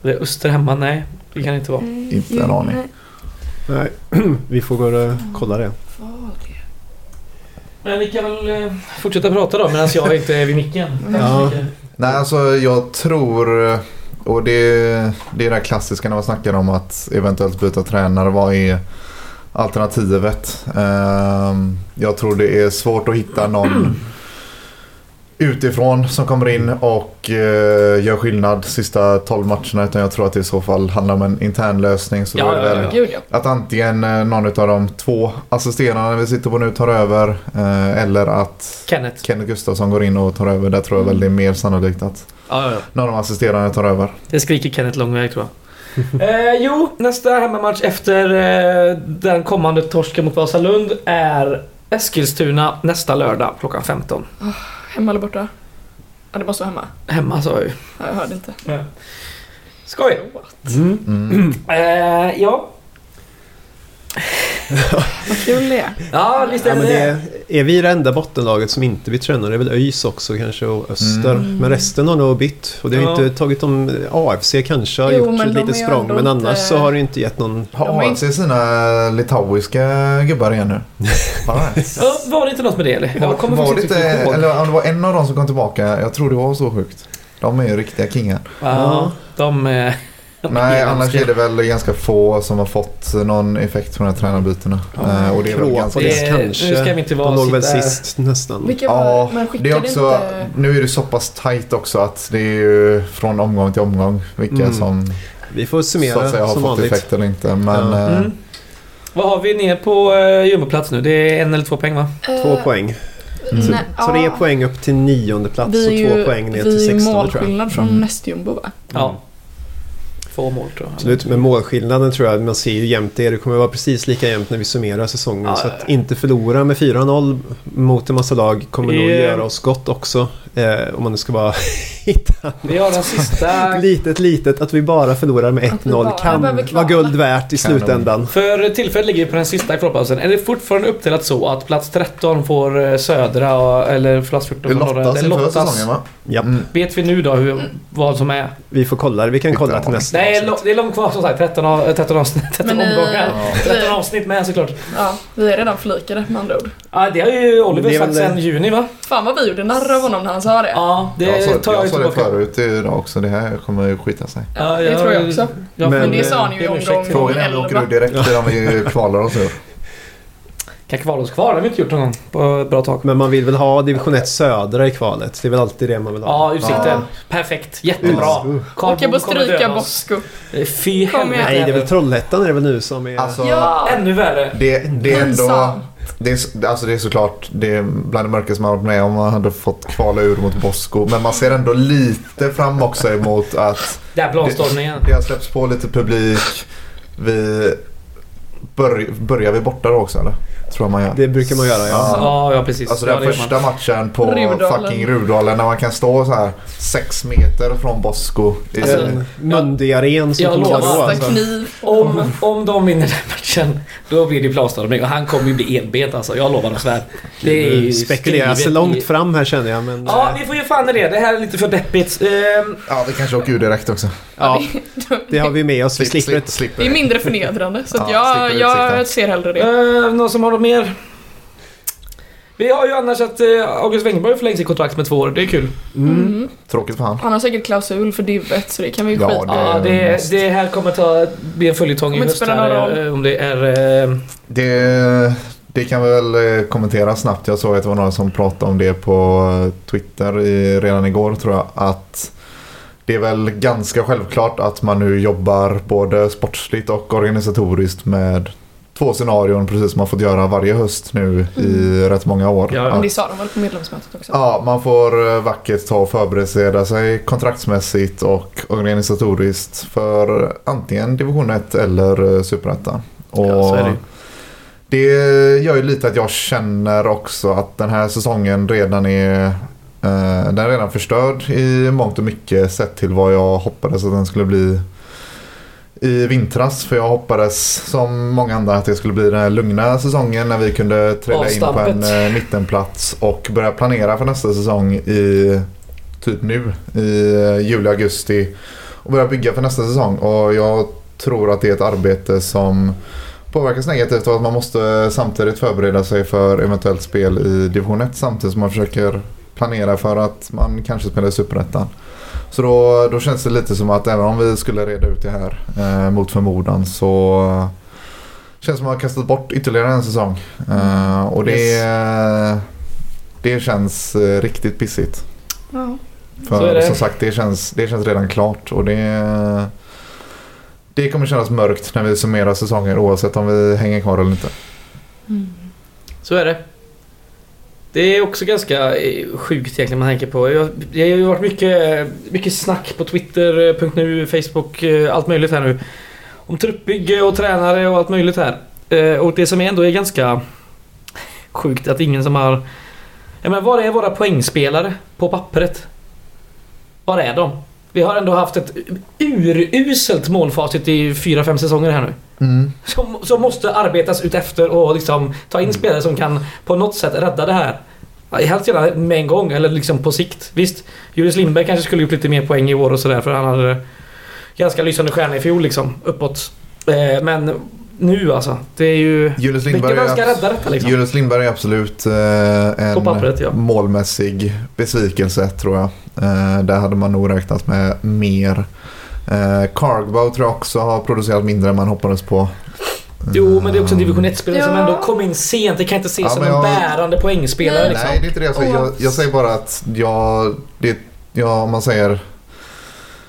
Det är Öster hemma? Nej, det kan det inte vara. Inte en aning. Nej, vi får gå och kolla det. Men vi kan väl fortsätta prata då medan jag inte är vid micken. Ja. Nej, alltså jag tror... Och det, det är det klassiska när man snackar om att eventuellt byta tränare. Vad är alternativet? Ehm, Jag tror det är svårt att hitta någon utifrån som kommer in och eh, gör skillnad sista 12 matcherna. Utan jag tror att det i så fall handlar om en intern lösning. Så Ja, ja, ja. Ja. att antingen eh, någon av de två assisterande vi sitter på nu tar över. eh, Eller att Kenneth. Kenneth Gustafsson går in och tar över. Där tror jag väl det är mer sannolikt att Ja, ja, ja. av de assisterande tar över. Det skriker Kenneth lång väg tror jag. eh, jo, nästa hemmamatch efter eh, den kommande torsken mot Vasalund är Eskilstuna nästa lördag klockan 15. Hemma eller borta? Ja, det måste vara hemma. Hemma sa jag ju. Ja, jag hörde inte. Skoj! Mm. Mm. Eh, ja. Vad kul det är. ja, visst är Ja, det men det. det är vi det enda bottenlaget som inte bytt tränare? Det är väl ÖIS också kanske och Öster. Mm. Men resten har nog bytt. Och det har Ja. inte tagit om AFC kanske har Jo, gjort men ett litet är språng. Men inte- annars så har det inte gett någon... Har är AFC sina litauiska gubbar igen nu? Var det? Ja, var det inte något med det eller? Jag kommer var det inte, inte eller om det var en av dem som kom tillbaka. Jag tror det var så sjukt. De är ju riktiga kingar. Ja, de... de Nej, är annars är det väl ganska få som har fått någon effekt från de här tränarbytena. Eh, och det är väl ganska... Det- kanske. nu ska vi inte vara De låg väl sist nästan. Vilka Ja, var Men det är också, inte... nu är det så pass tight också att det är ju från omgång till omgång vilka Mm. som Vi får så att säga summera har som fått vanligt. effekt eller inte. Men Ja. eh, Mm. Vad har vi ner på uh, jumboplats nu? Det är en eller två poäng va? Två Eh, poäng. Mm. Så tre ja. poäng upp till nionde plats Vi är och två ju, poäng ner vi till är ju sextonde tror jag. målskillnad från Mm. nästjumbo va? Ja. Två mål tror jag. Absolut, men målskillnaden tror jag man ser ju jämnt det. Det kommer vara precis lika jämnt när vi summerar säsongen. Ja, så att inte förlora med 4-0 mot en massa lag kommer nog Eh. göra oss gott också. Eh, om man nu ska bara hitta Vi har den sista... ett litet, litet. Att vi bara förlorar med Att vi bara 1-0 kan vara guld värt i Kanon. slutändan. För tillfället ligger vi på den sista i kvalpausen. Är det fortfarande uppdelat så att plats 13 får eh, södra eller plats 14 det får norra? lottas inför säsongen va? Ja, Mm. Vet vi nu då hur, vad som är? vi får kolla det. Vi kan kolla till nästa Nej, avsnitt. det är långt kvar som sagt. 13, av- 13, avsnitt, 13 Men, eh, omgångar. Ja. 13 avsnitt med såklart. Ja, vi är redan flikade med andra ord. Ja, det har ju Oliver Det är sagt väl- sen juni va? Fan vad vi gjorde narr av honom när han sa det. Ja, det jag sa, tar jag, jag sa det tillbaka. förut idag också. Det här kommer ju skita sig. Ja, det tror jag också. Ja, Men, Men det sa han ju i det omgång Frågan är om vi åker ur 11. direkt eller om vi kvalar oss ur. Kan kvala oss kvar, det har vi inte gjort någon gång på ett bra tag. Men man vill väl ha division 1 södra i kvalet. Det är väl alltid det man vill ha. Ja, utsikten. Ja. Perfekt. Jättebra. Uh. Karl Åka på Boo kommer stryka. Bosko. Fy helvete. Nej, det är väl Trollhättan är det väl nu som är... Alltså, Ja! Ännu värre. det, det är ändå... Det är, alltså det är såklart det är bland det mörkaste man varit med om man hade fått kvala ur mot Bosko. Men man ser ändå lite fram också emot att Där blanstormningen. det har släppts på lite publik. Vi bör, börjar vi borta då också eller? Tror jag man gör. Det brukar man göra, ja. Ja, ja precis. Alltså den första man. matchen på Rudalen. fucking Rudalen när man kan stå så här sex meter från Bosko. i- Alltså, En Mundi-aren som jag kommer lovar. då. Alltså. kniv. Om, om de vinner den matchen, då blir det planstormning. Och han kommer ju bli enbent alltså. Jag lovar och svär. Det är ju skrivet långt i- fram här känner jag. Men, Ja, eh, vi får ju fan i det. Det här är lite för deppigt. Ehm, Ja, vi kanske åker ur direkt också. ja, det har vi med oss. Vi Slip- slipper slipper Det är mindre förnedrande. Så att Ja, jag, jag ser hellre det. eh, någon som har något mer? Vi har ju annars att eh, August Wengberg förlängt sitt kontrakt med två år. Det är kul. Mm. Tråkigt för han. Han har säkert klausul för divet så det kan vi ju Ja, skita i. Ja, det, det här kommer ta, bli en följetong i höst. här, eh, Om det är... eh, Det, det kan vi väl eh, kommentera snabbt. Jag såg att det var några som pratade om det på Twitter i, redan igår tror jag. Att det är väl ganska självklart att man nu jobbar både sportsligt och organisatoriskt med två scenarion precis som man fått göra varje höst nu i rätt många år. Ja. Men det sa de väl på medlemsmötet också? Ja, man får eh, vackert ta och förbereda sig kontraktsmässigt och organisatoriskt för antingen division 1 eller eh, superettan. Ja, så är det det gör ju lite att jag känner också att den här säsongen redan är eh, den är redan förstörd i mångt och mycket sett till vad jag hoppades att den skulle bli i vintras. För jag hoppades som många andra att det skulle bli den här lugna säsongen när vi kunde trilla in på en eh, mittenplats och börja planera för nästa säsong i typ nu i eh, juli, augusti och börja bygga för nästa säsong. Och jag tror att det är ett arbete som påverkas negativt av att man måste samtidigt förbereda sig för eventuellt spel i division 1 samtidigt som man försöker planera för att man kanske spelar i superettan. Så då, då känns det lite som att även om vi skulle reda ut det här eh, mot förmodan så eh, känns det som att man har kastat bort ytterligare en säsong. Eh, och det, det känns eh, riktigt pissigt. Ja. Så är För det. som sagt, det känns, det känns redan klart och det, det kommer kännas mörkt när vi summerar säsongen oavsett om vi hänger kvar eller inte. Mm. Så är det. Det är också ganska eh, sjukt egentligen man tänker på. Jag- Det har ju varit mycket, eh, mycket snack på Twitter, eh, .nu, Facebook, allt möjligt här nu. Om truppbygge och tränare och allt möjligt här. Och det som ändå är ganska sjukt att ingen som har... Jag menar, var är våra poängspelare på pappret? Var är de? Vi har ändå haft ett uruselt målfacit i 4-5 säsonger här nu. Som, som måste arbetas ut efter och liksom ta in spelare som kan på något sätt rädda det här. Helst gärna med en gång eller liksom på sikt. Visst, Julius Lindberg kanske skulle gjort lite mer poäng i år och sådär för han hade ganska lysande stjärna i fjol liksom, uppåt. Eh, men nu alltså, det är ju... Julius Lindberg, är, rädda detta liksom? Julius Lindberg är absolut eh, en pappret, ja. målmässig besvikelse tror jag. Eh, där hade man nog räknat med mer. Eh, Cargbow tror jag också har producerat mindre än man hoppades på. Jo, men det är också en division 1-spelare som Ja. ändå kom in sent. Det kan inte ses Ja, som en jag- bärande poängspelare Nej. liksom. Nej, det är inte det jag säger. Jag, jag säger bara att jag, det, ja, om man säger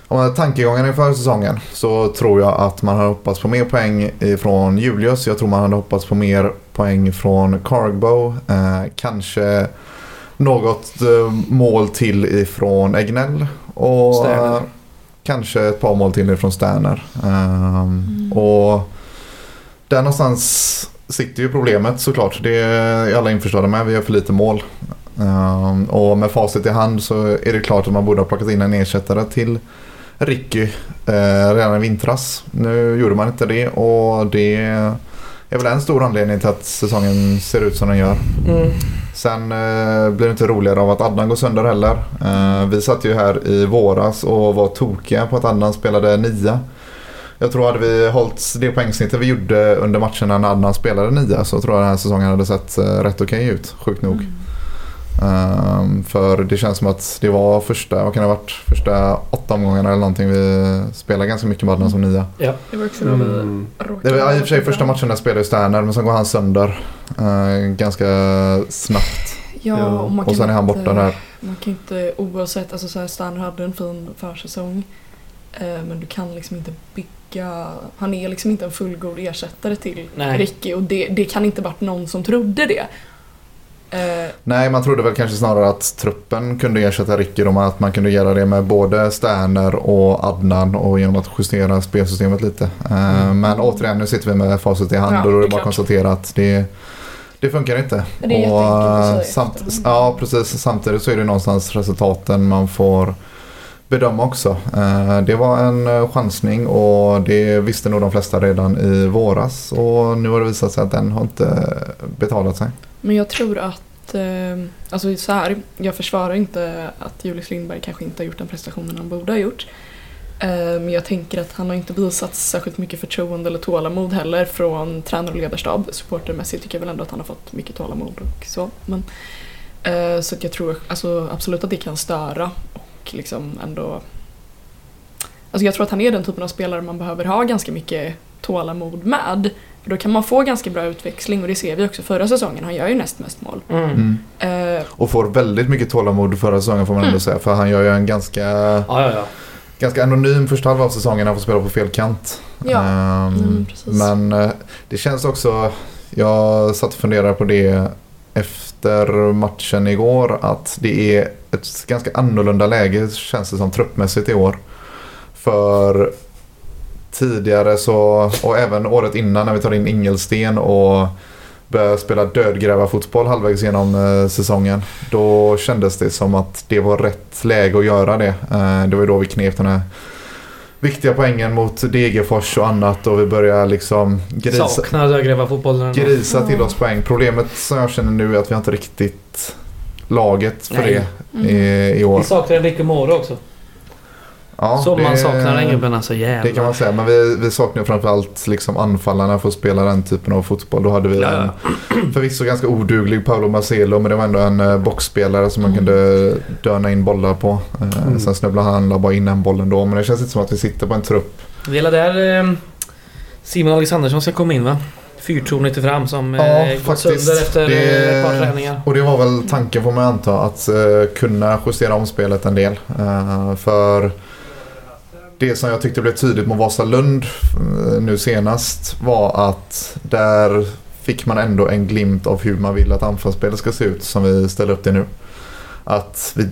om man har tankegången inför säsongen så tror jag att man hade hoppats på mer poäng från Julius. Jag tror man hade hoppats på mer poäng från Cargbow. Eh, kanske något eh, mål till ifrån Egnell. Och Sterner. Kanske ett par mål till ifrån Sterner. Ehm, Och där någonstans sitter ju problemet såklart. Det är alla införstådda med. Vi har för lite mål. Ehm, och med facit i hand så är det klart att man borde ha plockat in en ersättare till Ricky eh, redan i vintras. Nu gjorde man inte det och det är väl en stor anledning till att säsongen ser ut som den gör. Mm. Sen eh, blir det inte roligare av att Adnan går sönder heller. Eh, vi satt ju här i våras och var tokiga på att Adnan spelade nia. Jag tror hade vi hållit det poängsnittet vi gjorde under matcherna när Adnan spelade nia så tror jag den här säsongen hade sett eh, rätt okej ut, sjukt nog. Ehm, för det känns som att det var första, vad kan det ha varit, första åtta omgångarna eller någonting vi spelade ganska mycket med Adnan som nia. Ja. Det var också Mm. Det var i och för sig första matchen där spelade ju Sterner men sen går han sönder eh, ganska snabbt. Ja, och man kan Och sen är han inte- borta där. Man kan inte oavsett, alltså så här, Stanley hade en fin försäsong. Eh, men du kan liksom inte bygga, han är liksom inte en fullgod ersättare till Nej. Ricky och det, det kan inte varit någon som trodde det. Eh, Nej, man trodde väl kanske snarare att truppen kunde ersätta Ricky men att man kunde göra det med både Sterner och Adnan och genom att justera spelsystemet lite. Eh, Men återigen, nu sitter vi med facit i hand Ja, och då är det bara att konstatera att det, det funkar inte. Det är säga eh, samt, Ja, precis. Samtidigt så är det någonstans resultaten man får bedöma också. Eh, det var en eh, chansning och det visste nog de flesta redan i våras och nu har det visat sig att den har inte eh, betalat sig. Men jag tror att, alltså så här, jag försvarar inte att Julius Lindberg kanske inte har gjort den prestationen han borde ha gjort. Men jag tänker att han har inte visat särskilt mycket förtroende eller tålamod heller från tränare och ledarstab. Supportermässigt tycker jag väl ändå att han har fått mycket tålamod och så. Men, så att jag tror alltså, absolut att det kan störa och liksom ändå Alltså jag tror att han är den typen av spelare man behöver ha ganska mycket tålamod med. För då kan man få ganska bra utväxling och det ser vi också förra säsongen. Han gör ju näst mest mål. Mm. Eh, Och får väldigt mycket tålamod förra säsongen får man ändå Mm. säga. För han gör ju en ganska Ja, ja, ja. ganska anonym första halva av säsongen. Han får spela på fel kant. Ja, Ehm, mm, precis. men eh, det känns också, jag satt och funderade på det efter efter matchen igår, att det är ett ganska annorlunda läge känns det som truppmässigt i år. För tidigare så, och även året innan när vi tar in Ingelsten och börjar spela dödgrävarfotboll halvvägs genom eh, säsongen. Då kändes det som att det var rätt läge att göra det. Eh, det var ju då vi knep den här viktiga poängen mot Degerfors och annat och vi börjar liksom grisa, Saknar Dögräva-fotbollen. grisa till oss poäng. Problemet som jag känner nu är att vi har inte riktigt laget för Nej. det Mm. i, i år. Vi saknar Enrique Moro också. Ja, Som man saknar den gubben alltså Det kan man säga, men vi, vi saknar framförallt liksom anfallarna för att spela den typen av fotboll. Då hade vi Ja, en förvisso ganska oduglig Paolo Marcelo men det var ändå en eh, boxspelare som man Mm. kunde döna in bollar på. Eh, Mm. Sen snubblade han bara in en boll ändå men det känns inte som att vi sitter på en trupp. Det är där eh, Simon Alexandersson ska komma in va? Fyrtornet fram som Ja, gått faktiskt. sönder efter Det- ett par träningar. Och det var väl tanken får man anta att kunna justera om spelet en del. För det som jag tyckte blev tydligt mot Vasalund eh, nu senast var att där fick man ändå en glimt av hur man vill att anfallsspelet ska se ut som vi ställer upp det nu. Att vi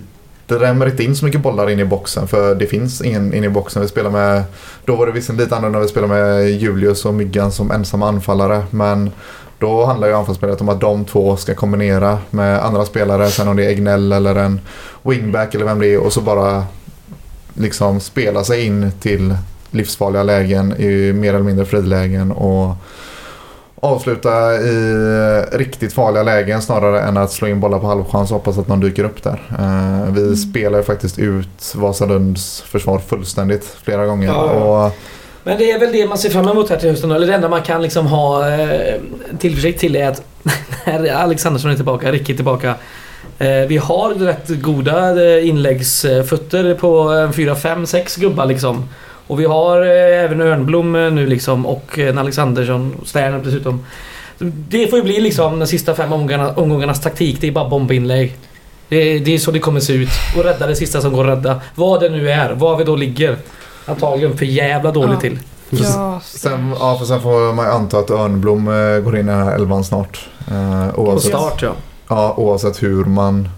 drämmer inte in så mycket bollar in i boxen för det finns ingen in i boxen. Vi spelar med, då var det visserligen lite annorlunda när vi spelade med Julius och Myggan som ensamma anfallare men då handlar ju anfallsspelet om att de två ska kombinera med andra spelare. Sen om det är Egnell eller en wingback eller vem det är och så bara liksom spela sig in till livsfarliga lägen i mer eller mindre frilägen och avsluta i riktigt farliga lägen snarare än att slå in bollar på halvchans och hoppas att någon dyker upp där. Eh, vi spelar ju faktiskt ut Vasalunds försvar fullständigt flera gånger. Ja. Och, Men det är väl det man ser fram emot här till hösten. Eller det enda man kan liksom ha eh, tillförsikt till är att när Alexandersson är tillbaka, Ricky är tillbaka. Eh, vi har rätt goda eh, inläggsfötter på eh, 4, 5, 6 gubbar liksom. Och vi har eh, även Örnblom nu liksom och en Alexandersson, Sterner dessutom. Det får ju bli liksom de sista fem omgångarna, omgångarnas taktik. Det är bara bombinlägg. Det, det är så det kommer se ut. Och rädda det sista som går att rädda. Vad det nu är, var vi då ligger. Antagligen för jävla dåligt Ja. till. Ja, sen, ja, för sen får man anta att Örnblom går in i den här elvan snart. Eh, På oavsett, start ja. Ja, oavsett hur man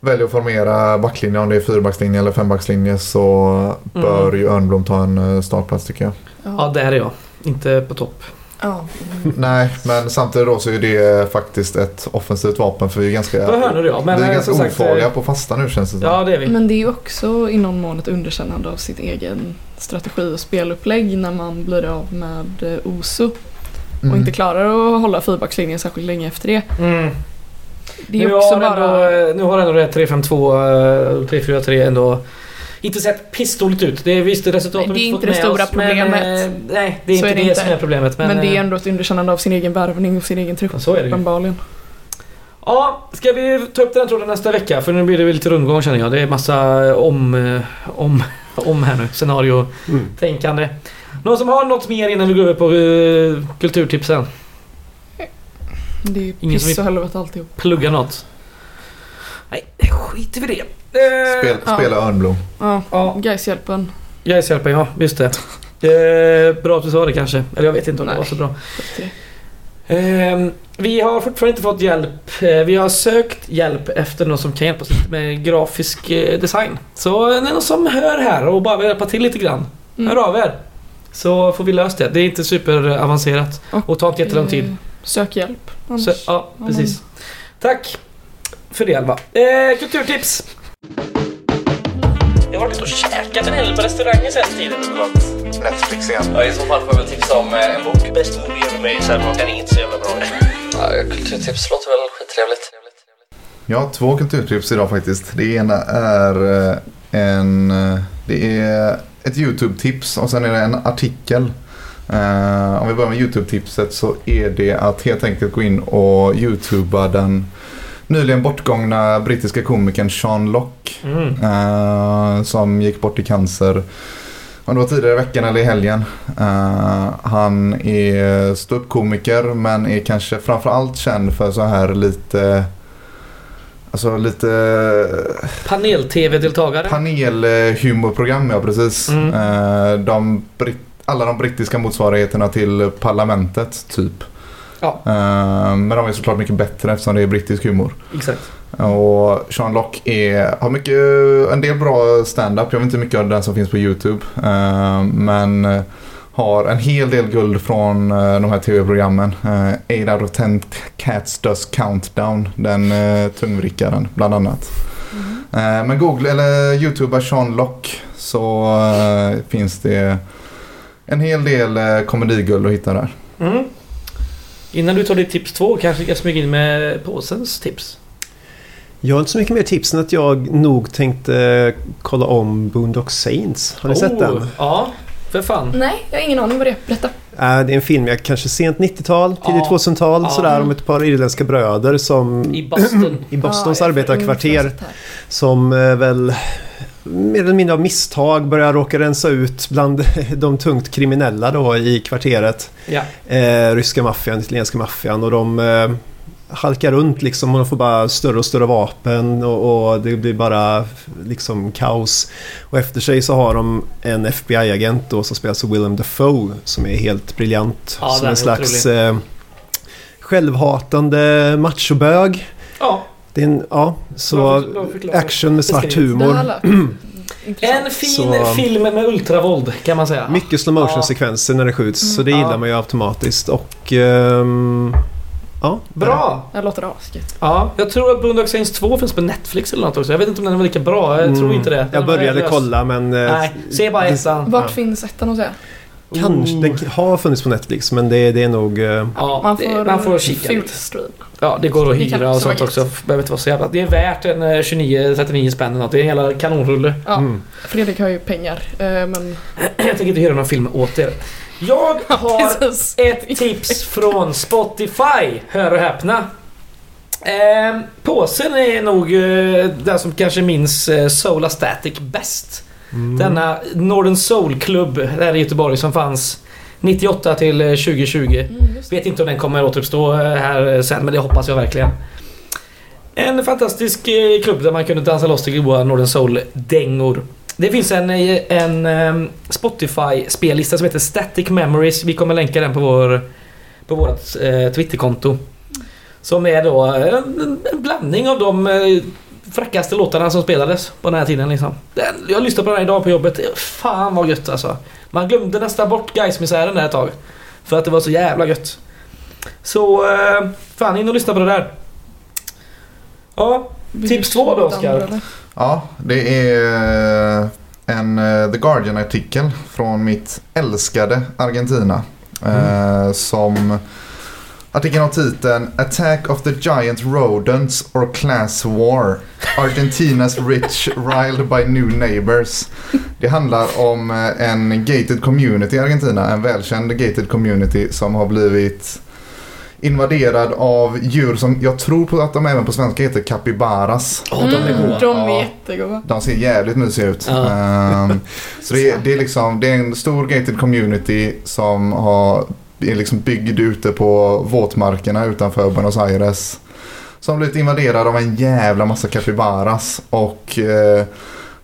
väljer att formera backlinjen, om det är fyrbackslinje eller fembackslinje så bör ju Örnblom ta en eh, startplats tycker jag. Ja, där är jag. Inte på topp. ja. Nej, men samtidigt då så är det faktiskt ett offensivt vapen för vi är ganska, På hörnor ja. Men vi är eh, ganska sagt, ofarliga eh, på fasta nu känns det som. Ja, det är vi. Men det är ju också i någon mån ett underkännande av sitt egen strategi och spelupplägg när man blir av med eh, Oso Mm. och inte klarar att hålla fyrbackslinjen särskilt länge efter det. Mm. Det är nu, också har bara... ändå, eh, nu har ändå det här 3-5-2 och 3-4-3 ändå inte sett pissdåligt ut. Det är visst resultatet det är inte fått det stora oss, men, problemet. eh, nej, det är Så inte är det det, inte. som är problemet. Men, Men, det är eh, ändå ett underkännande av sin egen värvning och sin egen trupp. ja, så är det ju. Uppenbarligen. Ja, ska vi ta upp den här tråden nästa vecka? För nu blir det väl lite rundgång känner jag. Det är massa om, eh, om, om här nu. Scenario-tänkande. Mm. Någon som har något mer innan vi går över på uh, kulturtipsen? Det är ju Ingen som piss och helvete alltihop. Plugga något? Nej, skit i det. Eh, Spel, Ja. Spela Örnblom. Ja, Ja. Gais-hjälpen. Gais-hjälpen, ja. Just det. Eh, bra att du sa det kanske. Eller jag vet inte om det Nej. var så bra. Ehm, vi har fortfarande inte fått hjälp. Eh, vi har sökt hjälp efter någon som kan hjälpa oss lite med grafisk eh, design. Så är det någon som hör här och bara vill hjälpa till lite grann. Mm. Hör av er. Så får vi löst det. Det är inte superavancerat och tar inte jättelång tid. Sök hjälp. Så, ja, precis. Tack för det Alva. Eh, kulturtips! Jag har varit och käkat en hel på restauranger sen tiden. Netflix igen. Ja, I så fall får jag väl tipsa om eh, en bok. Bäst movie ever made, så här, den inte så jävla bra. Ja, kulturtips låter väl skittrevligt. Jag har två kulturtips idag faktiskt. Det ena är eh, en... eh, Det är ett YouTube-tips och sen är det en artikel. Eh, om vi börjar med YouTube-tipset så är det att helt enkelt gå in och YouTuba den nyligen bortgångna brittiska komikern Sean Locke. Mm. eh, som gick bort i cancer. Om det var tidigare i veckan eller i helgen. Eh, han är ståuppkomiker men är kanske framförallt känd för så här lite Alltså lite Panel-tv-deltagare. panelhumorprogram, ja precis. Mm. De, britt- alla de brittiska motsvarigheterna till Parlamentet, typ. Ja. Eh, Men de är såklart mycket bättre eftersom det är brittisk humor. Exakt. Och Sean Lock är, har mycket, en del bra stand-up. Jag vet inte mycket av den som finns på YouTube. Eh, Men eh, har en hel del guld från de här tv-programmen. Eh, 8 out of 10 Cats Does Countdown. Den tungvrickaren bland annat. Eh, Men Google eller YouTubea Sean Lock så finns det en hel del eh, komediguld att hitta där. Mm. Innan du tar ditt tips två kanske jag smyga in med påsens tips. Jag har inte så mycket mer tips än att jag nog tänkte kolla om Boondock Saints. Har ni sett Oh, den? Ja, för fan. Nej, jag har ingen aning vad det är. Berätta. Äh, det är en film, jag kanske sent 90-tal, tidigt Ja. 2000-tal Ja. sådär om ett par irländska bröder som I Boston. i Bostons Ja, arbetarkvarter som eh, väl mer eller mindre av misstag börjar råka rensa ut bland de tungt kriminella då i kvarteret. Ja. Eh, ryska maffian, italienska maffian och de eh, halkar runt liksom och de får bara större och större vapen och, och det blir bara liksom kaos. Och efter sig så har de en FBI-agent då som spelas av Willem Dafoe som är helt briljant. Ja, som en slags eh, självhatande machobög. Ja, Det är en, ja, så action med svart humor. en fin Så- film med ultravåld kan man säga. Mycket slow motion sekvenser när det skjuts så det Ja. gillar man ju automatiskt och... ehm, ja. Bra! Det låter asgött. Ja, jag tror att Boondock Saints 2 finns på Netflix eller något också. Jag vet inte om den var lika bra. Jag tror Mm, inte det. Den Jag började kolla men... eh, Nej, se bara ettan. Vart Ja. finns ettan hos er? Kanske, Oh. den har funnits på Netflix men det, det är nog... eh, Ja, Man det- får, man får kika lite. stream. Ja, det går att hyra och sånt också. Behöver inte vara så jävla... Det är värt en eh, 29-39 spänn eller något. Det är en hela kanonrulle. Ja, mm. Fredrik har ju pengar. eh, Men Jag tänker inte hyra någon film åt er. Jag har ett tips från Spotify. Hör och häpna. Eh, påsen är nog eh, den som kanske minns eh, Solar Static bäst. Mm. Denna Northern Soul Club här i Göteborg som fanns 98 till eh, 2020. Mm, just det. Vet inte om den kommer återuppstå eh, här eh, sen men det hoppas jag verkligen. En fantastisk eh, klubb där man kunde dansa loss till goa Northern Soul-dängor. Det finns en, eh, en eh, Spotify-spellista som heter Static Memories. Vi kommer länka den på, vår, på vårt eh, Twitterkonto. Som är då eh, en, en blandning av de eh, fräckaste låtarna som spelades på den här tiden. Liksom. Den, jag lyssnade på den här idag på jobbet. Fan vad gött alltså. Man glömde nästan bort Gais-misären där ett tag. För att det var så jävla gött. Så eh, fan in och lyssna på det där. Ja, Tips två då, Oskar. Ja, det är eh, en eh, The Guardian-artikel från mitt älskade Argentina. Eh, som artikeln har titeln Attack of the Giant Rodents or Class War. Argentinas rich riled by new neighbors. Det handlar om eh, en gated community i Argentina. En välkänd gated community som har blivit invaderad av djur som jag tror på att de även på svenska heter capybaras. Åh, de är Mm, goda. De är Ja. jättegoda. De ser jävligt mysiga ut. Ja. Ehm, så det är, det, är liksom, det är en stor gated community som har, är liksom byggd ute på våtmarkerna utanför Buenos Aires. Som blivit invaderad av en jävla massa capybaras och eh,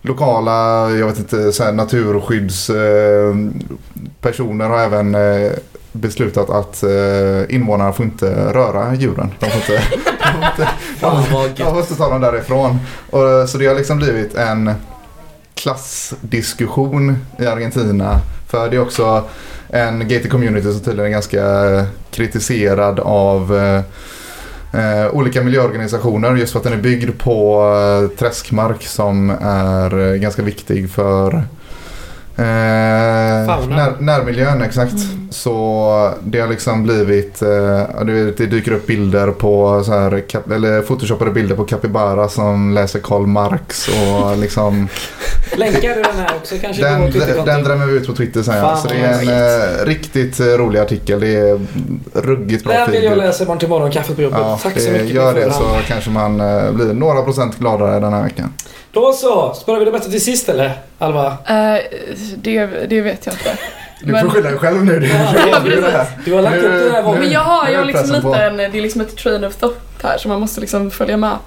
lokala, jag vet inte, så naturskyddspersoner eh, har även eh, beslutat att eh, invånarna får inte röra djuren. De får inte, de inte, jag gött. måste ta dem därifrån. Och, så det har liksom blivit en klassdiskussion i Argentina. För det är också en gated community som tydligen är ganska kritiserad av eh, eh, olika miljöorganisationer just för att den är byggd på eh, träskmark som är eh, ganska viktig för eh, när, närmiljön. Exakt. Mm. Så det har liksom blivit, eh, det dyker upp bilder på så här, eller photoshoppade bilder på capybara som läser Karl Marx och liksom Länkar du den här också kanske? den, den Twitterkonto? drämmer vi ut på Twitter sen. ja. Så det är en eh, riktigt eh, rolig artikel. Det är ruggigt bra Den vill jag läsa imorgon till morgonkaffet på jobbet. Ja, Tack så det- mycket. Gör det så kanske man eh, blir några procent gladare den här veckan. Då så, sparar vi det bästa till sist eller? Alva? Eh, det, det vet jag inte. Du Men- får skylla dig själv nu. Du, Ja, du, det. Du har lagt upp den här. Men jag har, jag är har liksom lite en, det är liksom ett train of thought här så man måste liksom följa med.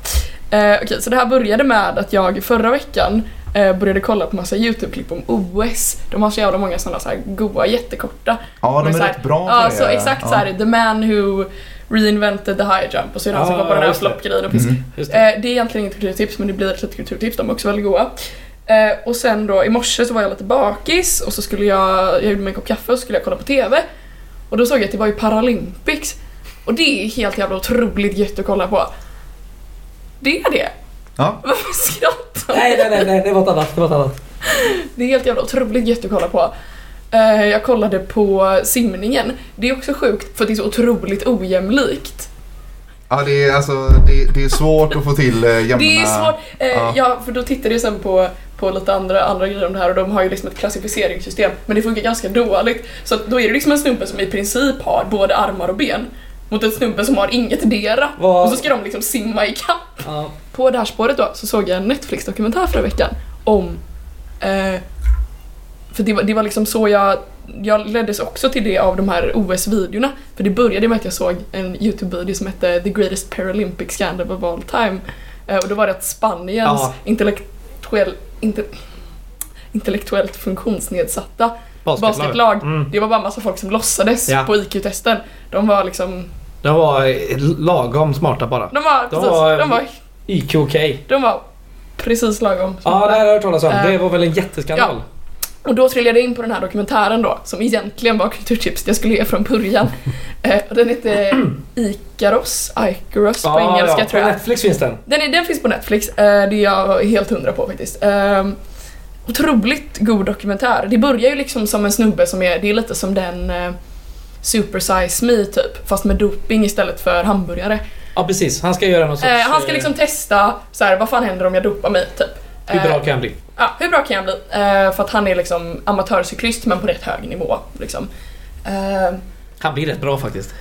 Eh, Okej, så det här började med att jag förra veckan eh, började kolla på massa YouTube-klipp om OS. De har så jävla många sådana så här goa, jättekorta. Ja, de är här- rätt bra Ja, det. så exakt ja. så här, The man who reinvented the high jump och så är det han som på den här just det. floppgrejen och pisk. Mm. Det. Eh, det är egentligen inget kulturtips men det blir ett litet kulturtips, de är också väldigt goda. Eh, och sen då i morse så var jag lite bakis och så skulle jag, jag gjorde mig en kopp kaffe och så skulle jag kolla på TV. Och då såg jag att det var ju Paralympics. Och det är helt jävla otroligt gött att kolla på. Det är det. Ja. Varför skrattar du? Nej, nej, nej, nej, det var ett annat. Det var ett annat. Det är helt jävla otroligt gött att kolla på. Eh, jag kollade på simningen. Det är också sjukt för att det är så otroligt ojämlikt. Ja, det är, alltså, det, det är svårt att få till eh, jämna... Det är svårt. Eh, Ja. ja. för då tittade jag sen på, på lite andra, andra grejer om det här och de har ju liksom ett klassificeringssystem men det funkar ganska dåligt. Så att då är det liksom en snubbe som i princip har både armar och ben mot en snubbe som har inget dera. Och så ska de liksom simma i kapp. Ja. På det här spåret då så såg jag en Netflix-dokumentär förra veckan om eh, för det var, det var liksom så jag, jag leddes också till det av de här OS-videorna. För det började med att jag såg en YouTube-video som hette The Greatest Paralympic Scandal of All Time. Eh, och då var det att Spaniens Ja. intellektuell, inte, intellektuellt funktionsnedsatta Basketlag. basketlag, Mm. det var bara massa folk som låtsades Ja. på IQ-testen. De var liksom, De var lagom smarta bara. de var, De precis, var- de var, IQ okej. de var precis lagom. Ja, det här har jag hört talas om. Eh, Det var väl en jätteskandal. Och då trillade jag in på den här dokumentären då, som egentligen var kulturtips jag skulle ge från början. eh, den heter Ikaros, Ikaros på engelska ja, tror På jag. Netflix finns den. Den, är, den finns på Netflix, eh, det är jag helt hundra på faktiskt. Eh, otroligt god dokumentär. Det börjar ju liksom som en snubbe som är, det är lite som den eh, Super Size Me typ, fast med doping istället för hamburgare. Ja, precis. Han ska göra någon sorts... Eh, han ska testa testa, så här, vad fan händer om jag dopar mig typ. Hur bra Eh, kan jag bli? Ja, hur bra kan jag bli? Eh, för att han är liksom amatörcyklist men på rätt hög nivå. Liksom. Eh, Han blir rätt bra faktiskt.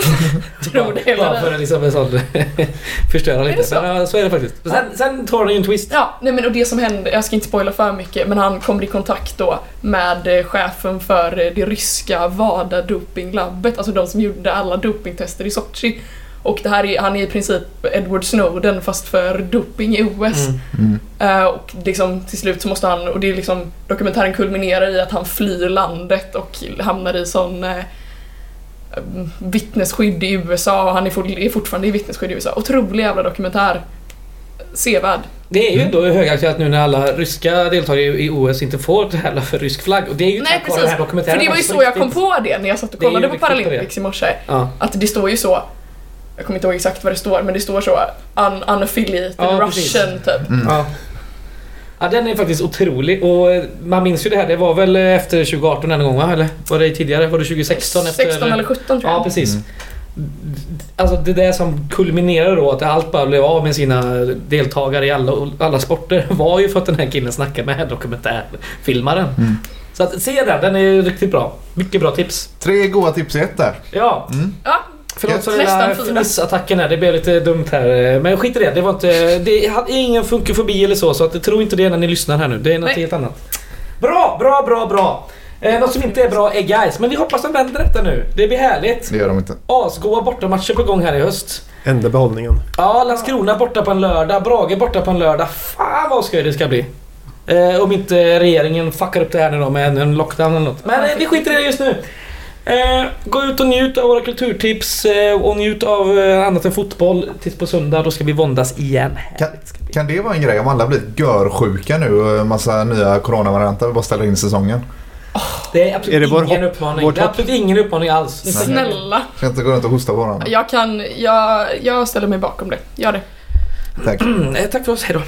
tror det eller Bara för att liksom en sån... förstöra lite. så? Men, ja, så är det faktiskt. Sen, sen tar den ju en twist. Ja, nej men och det som händer, jag ska inte spoila för mycket, men han kommer i kontakt då med chefen för det ryska WADA dopinglabbet, alltså de som gjorde alla dopingtester i Sochi. Och det här är, han är i princip Edward Snowden fast för doping i OS. Mm. Mm. Eh, och liksom till slut så måste han, och det är liksom dokumentären kulminerar i att han flyr landet och hamnar i sån eh, vittnesskydd i USA och han är, for, är fortfarande i vittnesskydd i USA. Otrolig jävla dokumentär. Sevärd. Det är ju ändå högaktuellt nu när alla ryska deltagare i OS inte får heller för rysk flagg. Och det är ju Nej tack vare precis, den här dokumentären för det var ju så jag kom på det när jag satt och kollade på. Paralympics i morse. Ja. Att det står ju så, jag kommer inte ihåg exakt vad det står, men det står så un unaffiliated Ja, precis. Russian typ. Mm. Ja. ja, den är faktiskt otrolig och eh, man minns ju det här. Det var väl eh, efter 2018 en gång va? Eller var det tidigare? Var det 2016? Efter, 16 eller 17 tror jag. Ja, precis. Alltså det där som kulminerade då att allt bara blev av med sina deltagare i alla, alla sporter var ju för att den här killen snackade med dokumentärfilmaren. Mm. Så att se den, den är riktigt bra. Mycket bra tips. Tre goda tips i ett där. Ja, Mm. Ja, förlåt för den fyra. finissattacken här. Det blev lite dumt här. Men skit i det. Det var inte... Det hade ingen funkofobi eller så. Så att, tro inte det när ni lyssnar här nu. Det är något Nej. helt annat. Bra, bra, bra, bra. Eh, något som inte är bra är guys. Men vi hoppas de vänder detta nu. Det blir härligt. Det gör de inte. Asgoa bortamatcher på gång här i höst. Enda behållningen. Ja, Landskrona borta på en lördag. Brage borta på en lördag. Fan vad skoj det ska bli. Eh, om inte regeringen fuckar upp det här nu då med en, en lockdown eller något. Men eh, vi skiter i det just nu. Eh, gå ut och njut av våra kulturtips eh, och njut av eh, annat än fotboll. Tills på söndag, då ska vi våndas igen. Kan, kan det vara en grej om alla blir görsjuka nu och massa nya coronavarianter bara ställer in säsongen? Det är absolut Är det ingen hopp- uppmaning. Det är absolut ingen uppmaning alls. snälla. Ska inte gå runt och hosta på varandra? Jag kan, jag, jag ställer mig bakom det. Gör det. Tack. Mm, eh, tack för oss, hejdå.